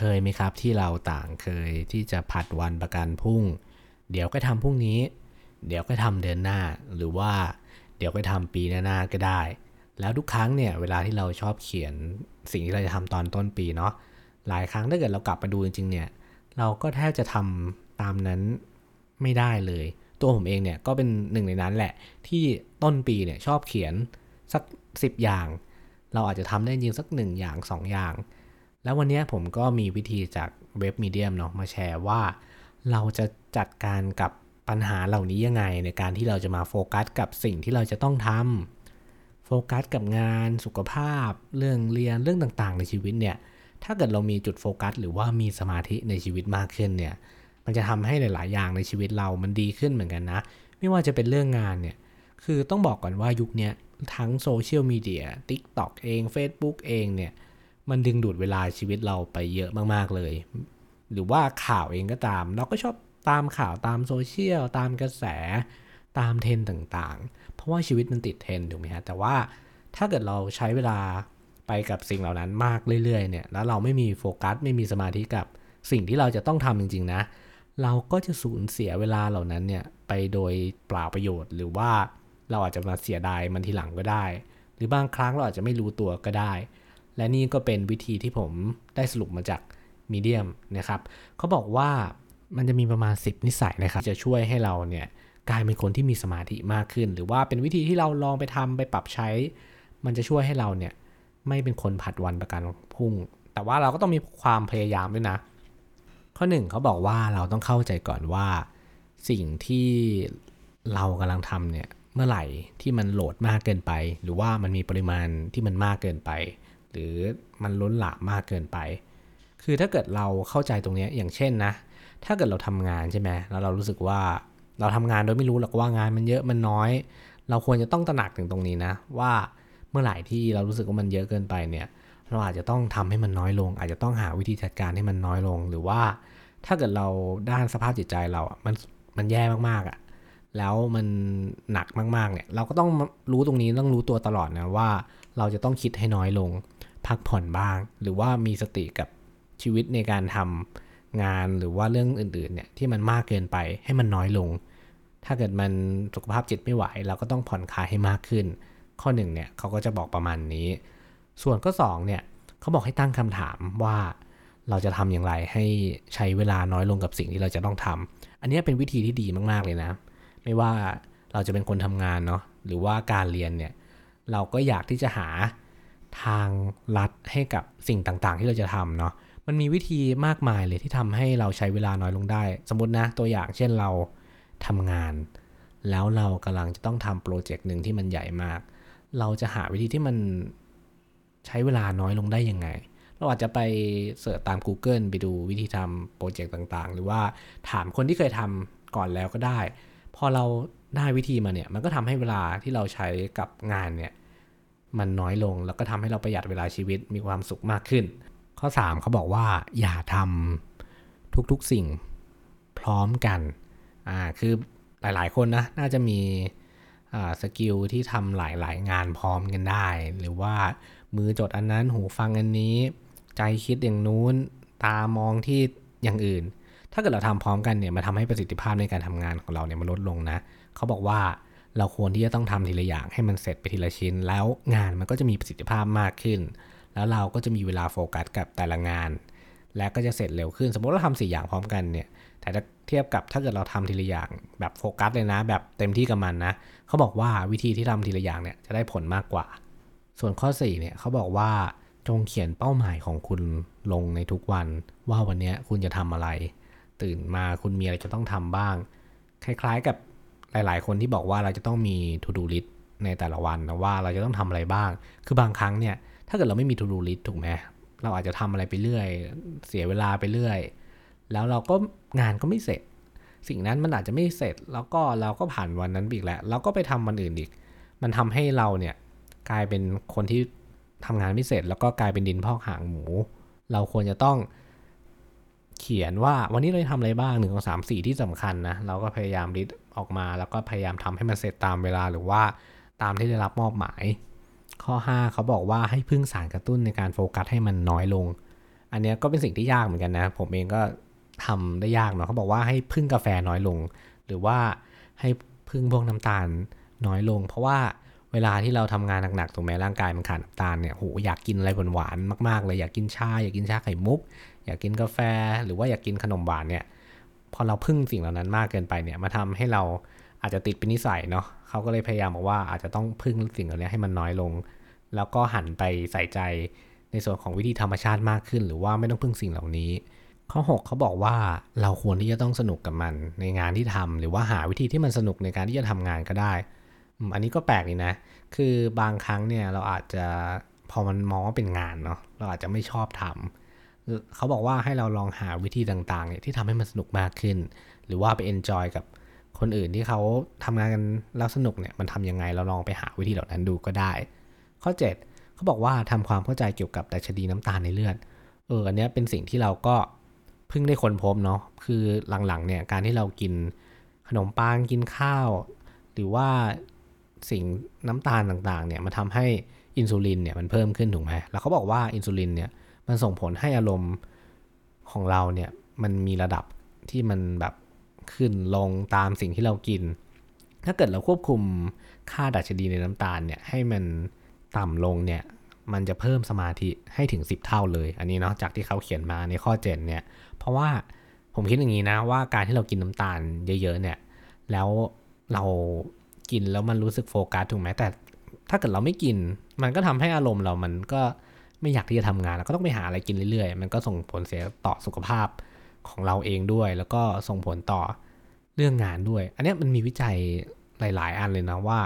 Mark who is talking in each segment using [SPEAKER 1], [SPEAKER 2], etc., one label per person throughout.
[SPEAKER 1] เคยไหมครับที่เราต่างเคยที่จะผัดวันประกันพรุ่ง เดี๋ยวก็ทำพรุ่งนี้ เดี๋ยวก็ทำเดือนหน้า หรือว่าเดี๋ยวก็ทำปีหน้าก็ได้ แล้วทุกครั้งเนี่ยเวลาที่เราชอบเขียนสิ่งที่เราจะทำตอนต้นปีเนาะหลายครั้งถ้าเกิดเรากลับมาดูจริงๆเนี่ยเราก็แทบจะทำตามนั้นไม่ได้เลย ตัวผมเองเนี่ยก็เป็นหนึ่งในนั้นแหละ ที่ต้นปีเนี่ยชอบเขียนสัก 10 อย่าง เราอาจจะทำได้จริงสัก 1 อย่าง 2 อย่าง แล้ววันนี้ผมก็มีวิธีจากเว็บมีเดียมเนาะมาแชร์ว่า เราจะจัดการกับปัญหาเหล่านี้ยังไง ในการที่เราจะมาโฟกัสกับสิ่งที่เราจะต้องทำโฟกัสกับงานสุขภาพ เรื่องเรียนเรื่องต่างๆ ในชีวิตเนี่ยถ้าเกิดเรามีจุดโฟกัส หรือว่ามีสมาธิในชีวิตมากขึ้นเนี่ยมันจะทำให้หลาย ๆ อย่างในชีวิตเรามันดีขึ้นเหมือนกันนะ ไม่ว่าจะเป็นเรื่องงานเนี่ยคือต้องบอกก่อนว่ายุคนี้ทั้งโซเชียลมีเดีย TikTok เอง Facebook เองเนี่ย มันดึงดูดเวลาชีวิตเราไปเยอะมากๆเลย หรือว่าข่าวเองก็ตาม เราก็ชอบตามข่าวตามโซเชียลตามกระแสตามเทรนต่างๆ เพราะว่าชีวิตมันติดเทรนถูกไหมฮะแต่ว่าถ้าเกิดเราใช้เวลาไปกับสิ่งเหล่านั้นมากเรื่อยๆเนี่ยแล้วเราไม่มีโฟกัสไม่มีสมาธิกับสิ่งที่เราจะต้องทำจริง ๆ นะ เราก็จะสูญเสียเวลาเหล่านั้นเนี่ยไปโดยเปล่าประโยชน์ หรือว่าเราอาจจะมาเสียดายมันทีหลังก็ได้ หรือบางครั้งเราอาจจะไม่รู้ตัวก็ได้ และนี่ก็เป็นวิธีที่ผมได้สรุปมาจากมีเดียมนะครับเขาบอกว่ามันจะมีประมาณ 10 นิสัยนะครับ จะช่วยให้เราเนี่ยกลายเป็นคนที่มีสมาธิมากขึ้น หรือว่าเป็นวิธีที่เราลองไปทำไปปรับใช้ มันจะช่วยให้เราเนี่ยไม่เป็นคนผัดวันประกันพรุ่ง แต่ว่าเราก็ต้องมีความพยายามด้วยนะ ข้อหนึ่งเขาบอกว่าเราต้องเข้าใจก่อนว่าสิ่งที่เรากำลังทำเนี่ยเมื่อไหร่ที่มันโหลดมากเกินไป หรือว่ามันมีปริมาณที่มันมากเกินไป หรือมันล้นหลามมากเกินไป คือถ้าเกิดเราเข้าใจตรงนี้อย่างเช่นนะ ถ้าเกิดเราทำงานใช่ไหมแล้วเรารู้สึกว่าเราทำงานโดยไม่รู้หรอกว่างานมันเยอะมันน้อย เราควรจะต้องตระหนักถึงตรงนี้นะ ว่าเมื่อไหร่ที่เรารู้สึกว่ามันเยอะเกินไปเนี่ย เราอาจจะต้องทำให้มันน้อยลง อาจจะต้องหาวิธีจัดการให้มันน้อยลง หรือว่าถ้าเกิดเราด้านสภาพจิตใจเราอะมันมันแย่มากๆอะแล้วมันหนักมากๆเนี่ย เราก็ต้องรู้ตรงนี้ต้องรู้ตัวตลอดนะว่าเราจะต้องคิดให้น้อยลง พักผ่อนบ้าง หรือว่ามีสติกับชีวิตในการทำงานหรือว่าเรื่องอื่นๆเนี่ยที่มันมากเกินไปให้มันน้อยลง ถ้าเกิดมันสุขภาพจิตไม่ไหว เราก็ต้องผ่อนคลายให้มากขึ้น ข้อหนึ่งเนี่ยเขาก็จะบอกประมาณนี้ ส่วนข้อ2เนี่ยเขาบอกให้ตั้งคำถามว่าเราจะทำอย่างไรให้ใช้เวลาน้อยลงกับสิ่งที่เราจะต้องทำอันนี้เป็นวิธีที่ดีมากๆเลยนะ ไม่ว่าเราจะเป็นคนทำงานเนาะหรือว่าการเรียนเนี่ยเราก็อยากที่จะหา ทางลัดให้กับสิ่งต่างๆ ที่เราจะทำเนาะมันมีวิธีมากมายเลยที่ทำให้เราใช้เวลาน้อยลงได้ สมมตินะตัวอย่างเช่นเราทำงาน แล้วเรากำลังจะต้องทำโปรเจกต์หนึ่งที่มันใหญ่มาก เราจะหาวิธีที่มันใช้เวลาน้อยลงได้ยังไง เราอาจจะไปเสิร์ชตาม Google ไปดูวิธีทำโปรเจกต์ต่างๆ หรือว่าถามคนที่เคยทำก่อนแล้วก็ได้ พอเราได้วิธีมาเนี่ย มันก็ทำให้เวลาที่เราใช้กับงานเนี่ย มันน้อยลง แล้วก็ทำให้เราประหยัดเวลาชีวิตมีความสุขมากขึ้น ข้อ 3เขาบอกว่าอย่าทำทุกๆสิ่งพร้อมกันอ่าคือหลายๆคนนะน่าจะมีอ่าสกิลที่ทำหลายๆ งานพร้อมกันได้ หรือว่ามือจดอันนั้นหูฟังอันนี้ ใจคิดอย่างนู้น ตามองที่อย่างอื่น ถ้าเกิดเราทำพร้อมกันเนี่ยมันทาให้ประสิทธิภาพในการทำงานของเราเนี่ยมันลดลงนะ เขาบอกว่า เราควรที่จะต้องทำทีละอย่างให้มันเสร็จไปทีละชิ้น แล้วงานมันก็จะมีประสิทธิภาพมากขึ้น แล้วเราก็จะมีเวลาโฟกัสกับแต่ละงาน และก็จะเสร็จเร็วขึ้น สมมติเราทำสี่อย่างพร้อมกันเนี่ยแต่ถ้าเทียบกับถ้าเกิดเราทำทีละอย่างแบบโฟกัสเลยนะ แบบเต็มที่กับมันนะเขาบอกว่าวิธีที่ทำทีละอย่างเนี่ยจะได้ผลมากกว่า ส่วนข้อ4เนี่ยเขาบอกว่าจงเขียนเป้าหมายของคุณลงในทุกวัน ว่าวันนี้คุณจะทำอะไร ตื่นมาคุณมีอะไรจะต้องทำบ้าง คล้ายๆกับ หลาย ๆ คนที่บอกว่าเราจะต้องมี to do list ในแต่ละวันนะว่าเราจะต้องทำอะไรบ้าง คือบางครั้งเนี่ย ถ้าเกิดเราไม่มี to do list ถูกไหมเราอาจจะทำอะไรไปเรื่อย เสียเวลาไปเรื่อย แล้วเราก็งานก็ไม่เสร็จ สิ่งนั้นมันอาจจะไม่เสร็จ แล้วก็เราก็ผ่านวันนั้นอีกแล้วเราก็ไปทำวันอื่นอีก มันทำให้เราเนี่ยกลายเป็นคนที่ทำงานไม่เสร็จ แล้วก็กลายเป็นดินพอกหางหมู เราควรจะต้องเขียนว่าวันนี้เราทำอะไรบ้างหนึ่งสองสามสี่ที่สำคัญนะ เราก็พยายามริด ออกมา แล้วก็พยายามทำให้มันเสร็จตามเวลาหรือว่าตามที่ได้รับมอบหมาย ข้อ 5 เขาบอกว่าให้พึ่งสารกระตุ้นในการโฟกัสให้มันน้อยลง อันนี้ก็เป็นสิ่งที่ยากเหมือนกันนะ ผมเองก็ทำได้ยากเนาะเขาบอกว่าให้พึ่งกาแฟน้อยลง หรือว่าให้พึ่งพวกน้ำตาลน้อยลง เพราะว่าเวลาที่เราทำงานหนักๆถูกไหมร่างกายมันขาดน้ำตาลเนี่ยโหอยากกินอะไรหวานๆมากๆเลยอยากกินชาอยากกินชาไข่มุก อยากกินกาแฟ หรือว่าอยากกินขนมหวานเนี่ย อเราพึ่งสิ่งเหล่านั้นมากเกินไปเนี่ยมาทำให้เราอาจจะติดเป็นนิสัยเนาะเขาก็เลยพยายามบอกว่าอาจจะต้องพึ่งสิ่งเหล่านี้ให้มันน้อยลง แล้วก็หันไปใส่ใจในส่วนของวิธีธรรมชาติมากขึ้น หรือว่าไม่ต้องพึ่งสิ่งเหล่านี้ ข้อ 6 เขาบอกว่าเราควรที่จะต้องสนุกกับมันในงานที่ทำหรือว่าหาวิธีที่มันสนุกในการที่จะทำงานก็ได้ อันนี้ก็แปลกดีนะ คือบางครั้งเนี่ยเราอาจจะพอมันมองว่าเป็นงานเนาะเราอาจจะไม่ชอบทำ เขาบอกว่าให้เราลองหาวิธีต่างๆเนี่ยที่ทำให้มันสนุกมากขึ้น หรือว่าไป enjoy กับคนอื่นที่เขาทำงานกันแล้วสนุกเนี่ยมันทำยังไงเราลองไปหาวิธีเหล่านั้นดูก็ได้ ข้อ 7 เขาบอกว่าทำความเข้าใจเกี่ยวกับดัชนีน้ำตาลในเลือดเอออันนี้เป็นสิ่งที่เราก็เพิ่งได้ค้นพบเนาะคือหลังๆเนี่ยการที่เรากินขนมปังกินข้าว หรือว่าสิ่งน้ำตาลต่างๆเนี่ยมันทำให้อินซูลินเนี่ยมันเพิ่มขึ้นถูกไหมแล้วเขาบอกว่าอินซูลินเนี่ย มันส่งผลให้อารมณ์ของเราเนี่ยมันมีระดับที่มันแบบขึ้นลงตามสิ่งที่เรากิน ถ้าเกิดเราควบคุมค่าดัชนีในน้ำตาลเนี่ยให้มันต่ำลงเนี่ยมันจะเพิ่มสมาธิให้ถึง 10 เท่าเลย อันนี้เนาะจากที่เขาเขียนมาในข้อ 7 เนี่ย เพราะว่าผมคิดอย่างนี้นะว่าการที่เรากินน้ำตาลเยอะๆเนี่ย แล้วเรากินแล้วมันรู้สึกโฟกัสถูกไหมแต่ถ้าเกิดเราไม่กิน มันก็ทำให้อารมณ์เรามันก็ ไม่อยากที่จะทำงานแล้วก็ต้องไปหาอะไรกินเรื่อยๆ มันก็ส่งผลเสียต่อสุขภาพของเราเองด้วย แล้วก็ส่งผลต่อเรื่องงานด้วย อันนี้มันมีวิจัยหลาย ๆ อันเลยนะว่า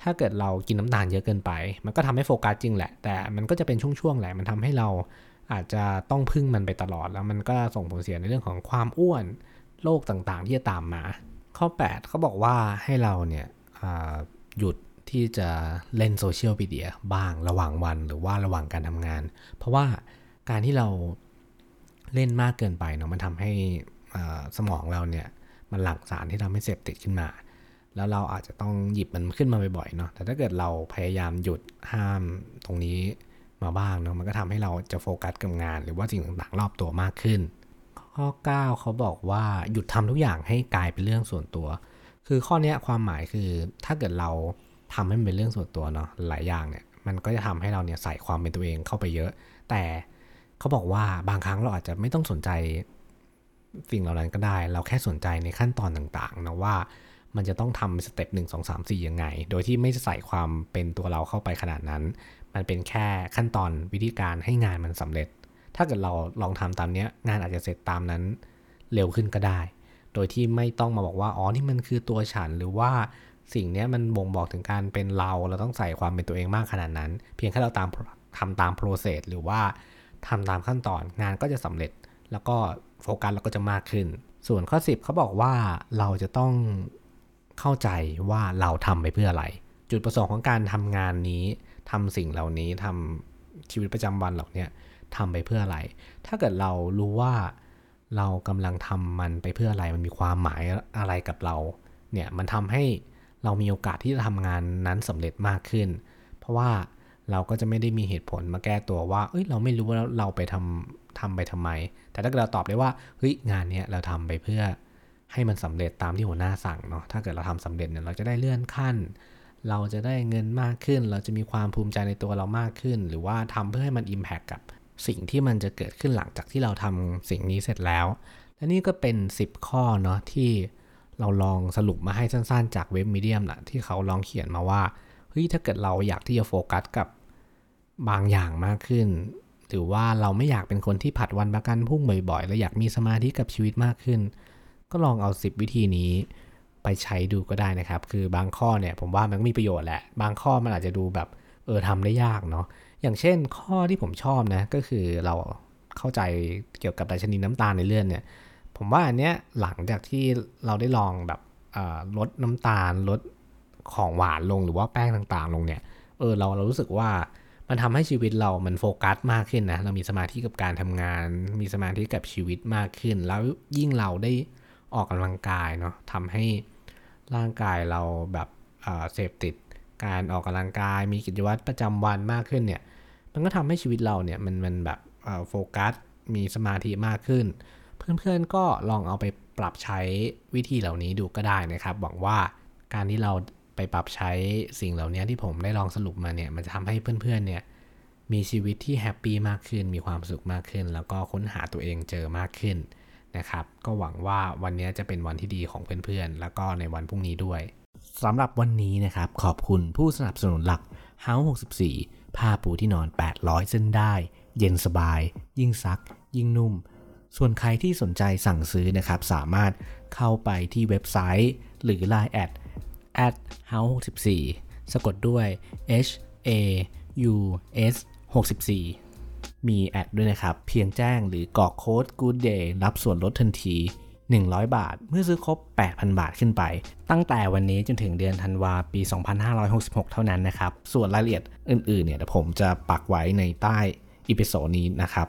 [SPEAKER 1] ถ้าเกิดเรากินน้ำตาลเยอะเกินไป มันก็ทำให้โฟกัสจริงแหละ แต่มันก็จะเป็นช่วงๆแหละมันทำให้เราอาจจะต้องพึ่งมันไปตลอดแล้วมันก็ส่งผลเสียในเรื่องของความอ้วนโรคต่างๆ ที่จะตามมา ข้อ 8 เขาบอกว่าให้เราเนี่ยหยุด ที่จะเล่นโซเชียลมีเดียบ้างระหว่างวันหรือว่าระหว่างการทำงาน เพราะว่าการที่เราเล่นมากเกินไปเนาะมันทำให้สมองเราเนี่ยมันหลั่งสารที่ทำให้เสพติดขึ้นมา แล้วเราอาจจะต้องหยิบมันขึ้นมาบ่อยๆเนาะแต่ถ้าเกิดเราพยายามหยุดห้ามตรงนี้มาบ้างเนาะมันก็ทำให้เราจะโฟกัสกับงาน หรือว่าสิ่งต่างๆ รอบตัวมากขึ้น ข้อ 9 เขาบอกว่าหยุดทำทุกอย่างให้กลายเป็นเรื่องส่วนตัว คือข้อนี้ความหมายคือถ้าเกิดเรา ทำให้มันเป็นเรื่องส่วนตัวเนาะหลายอย่างเนี่ยมันก็จะทำให้เราเนี่ยใส่ความเป็นตัวเองเข้าไปเยอะ แต่เขาบอกว่าบางครั้งเราอาจจะไม่ต้องสนใจสิ่งเหล่านั้นก็ได้ เราแค่สนใจในขั้นตอนต่างๆนะว่ามันจะต้องทำ step หนึ่งสองสามสี่ยังไง โดยที่ไม่ใส่ความเป็นตัวเราเข้าไปขนาดนั้น มันเป็นแค่ขั้นตอนวิธีการให้งานมันสำเร็จ ถ้าเกิดเราลองทำตามเนี้ยงานอาจจะเสร็จตามนั้นเร็วขึ้นก็ได้ โดยที่ไม่ต้องมาบอกว่า อ๋อ นี่มันคือตัวฉัน หรือว่า สิ่งนี้มันบ่งบอกถึงการเป็นเราเราต้องใส่ความเป็นตัวเองมากขนาดนั้น เพียงแค่เราตามทำตาม process หรือว่าทำตามขั้นตอนงานก็จะสำเร็จ แล้วก็โฟกัสเราก็จะมากขึ้น ส่วนข้อ 10เขาบอกว่าเราจะต้องเข้าใจว่าเราทำไปเพื่ออะไร จุดประสงค์ของการทำงานนี้ทำสิ่งเหล่านี้ทำชีวิตประจำวันเหล่านี้ทำไปเพื่ออะไร ถ้าเกิดเรารู้ว่าเรากำลังทำมันไปเพื่ออะไร มันมีความหมายอะไรกับเรา เนี่ย มันทำให้ เรามีโอกาสที่จะทำงานนั้นสำเร็จมากขึ้น เพราะว่าเราก็จะไม่ได้มีเหตุผลมาแก้ตัวว่า เอ้ย เราไม่รู้ว่าเราไปทำทำไปทำไม แต่ถ้าเกิดเราตอบได้ว่า เฮ้ย งานนี้เราทำไปเพื่อให้มันสำเร็จตามที่หัวหน้าสั่งเนาะ ถ้าเกิดเราทำสำเร็จเนี่ย เราจะได้เลื่อนขั้น เราจะได้เงินมากขึ้น เราจะมีความภูมิใจในตัวเรามากขึ้น หรือว่าทำเพื่อให้มัน Impact กับสิ่งที่มันจะเกิดขึ้นหลังจากที่เราทำสิ่งนี้เสร็จแล้ว และนี่ก็เป็น 10 ข้อเนาะที่ เราลองสรุปมาให้สั้นๆ จากเว็บมีเดียมแหละที่เขาลองเขียนมาว่าเฮ้ยถ้าเกิดเราอยากที่จะโฟกัสกับบางอย่างมากขึ้น หรือว่าเราไม่อยากเป็นคนที่ผัดวันประกันพุ่งบ่อยๆ และอยากมีสมาธิกับชีวิตมากขึ้น ก็ลองเอา 10 วิธีนี้ไปใช้ดูก็ได้นะครับ คือบางข้อเนี่ยผมว่ามันมีประโยชน์แหละ บางข้อมันอาจจะดูแบบเออทำได้ยากเนาะ อย่างเช่นข้อที่ผมชอบนะก็คือเราเข้าใจเกี่ยวกับดัชนีน้ำตาลในเลือดเนี่ย ผมว่าอันเนี้ยหลังจากที่เราได้ลองแบบลดน้ำตาลลดของหวานลงหรือว่าแป้งต่างๆ ลงเนี่ย เออเราเรารู้สึกว่ามันทำให้ชีวิตเรามันโฟกัสมากขึ้นนะ เรามีสมาธิกับการทำงาน มีสมาธิกับชีวิตมากขึ้น แล้วยิ่งเราได้ออกกำลังกายเนาะทำให้ร่างกายเราแบบเสพติดการออกกำลังกาย มีกิจวัตรประจำวันมากขึ้นเนี่ย มันก็ทำให้ชีวิตเราเนี่ยมันมันแบบโฟกัส มีสมาธิมากขึ้น เพื่อนๆก็ลองเอาไปปรับใช้วิธีเหล่านี้ดูก็ได้นะครับ หวังว่าการที่เราไปปรับใช้สิ่งเหล่านี้ที่ผมได้ลองสรุปมาเนี่ย มันจะทำให้เพื่อนๆเนี่ยมีชีวิตที่แฮปปี้มากขึ้น มีความสุขมากขึ้น แล้วก็ค้นหาตัวเองเจอมากขึ้นนะครับ ก็หวังว่าวันนี้จะเป็นวันที่ดีของเพื่อนๆ แล้วก็ในวันพรุ่งนี้ด้วยสำหรับวันนี้นะครับ ขอบคุณผู้สนับสนุนหลัก House 64 ผ้าปูที่นอน 800 เส้นได้ เย็นสบาย ยิ่งซัก ยิ่งนุ่ม ส่วนใครที่สนใจสั่งซื้อนะครับสามารถเข้าไปที่เว็บไซต์ หรือ Line แอด at house 64 สะกดด้วย h a u s 64 มีแอดด้วยนะครับ เพียงแจ้งหรือกรอกโค้ด good day รับส่วนลดทันที 100 บาท เมื่อซื้อครบ 8,000 บาทขึ้นไป ตั้งแต่วันนี้จนถึงเดือนธันวาปี 2566 เท่านั้นนะครับ ส่วนรายละเอียดอื่นๆเนี่ยผมจะปักไว้ในใต้ episode นี้นะครับ